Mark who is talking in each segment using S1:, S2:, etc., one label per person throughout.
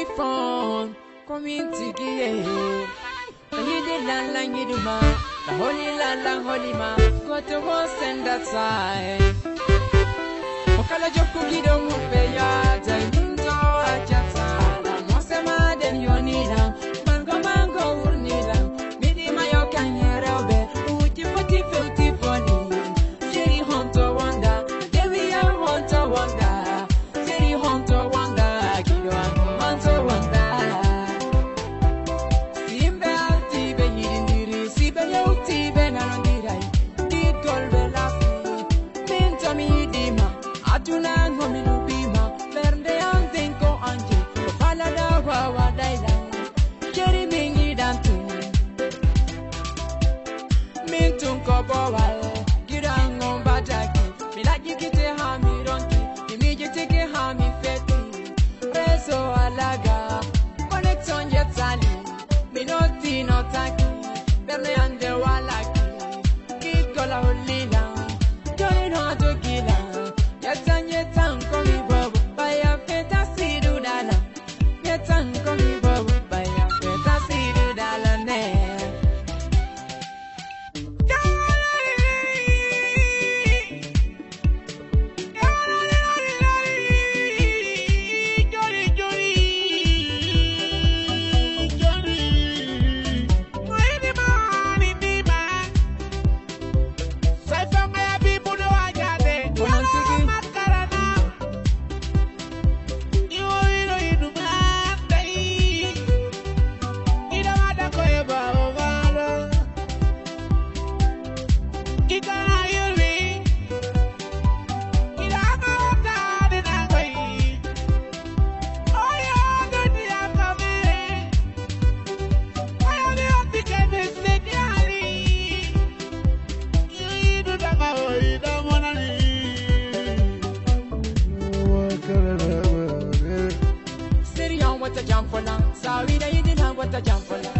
S1: away from community. Yidi la la the holy la la holy ma, go to once and that's I. Okala joku gido Sorry, on want to jump for now. Sorry, that you didn't have want to jump for now.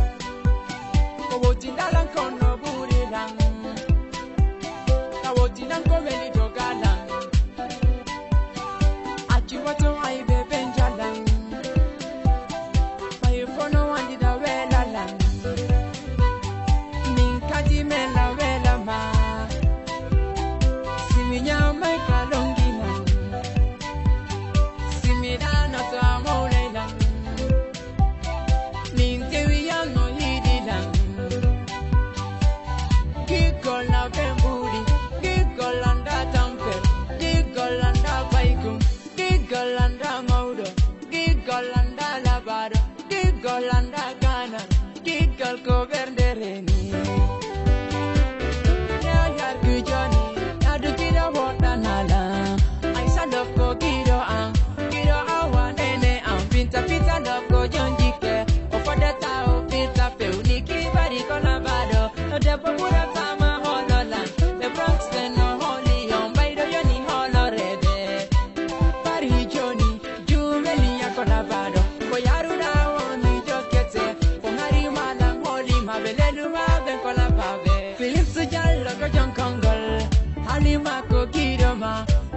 S1: ma kogiro ma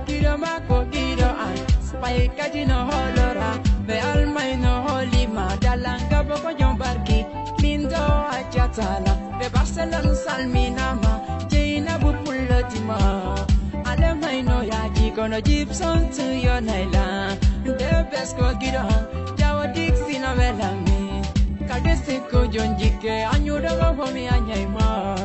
S1: kiro ma kogiro an spy kaji no holora be al no holi ma dalanga boko yon barki lindo achatala be barcelona salmina ma jina bu pullo tima ale mai no ya ji kono gibson to your naila. The best kogiro jawa dixi no melangi kadesi ko jonjike anyudo ko mi anyaima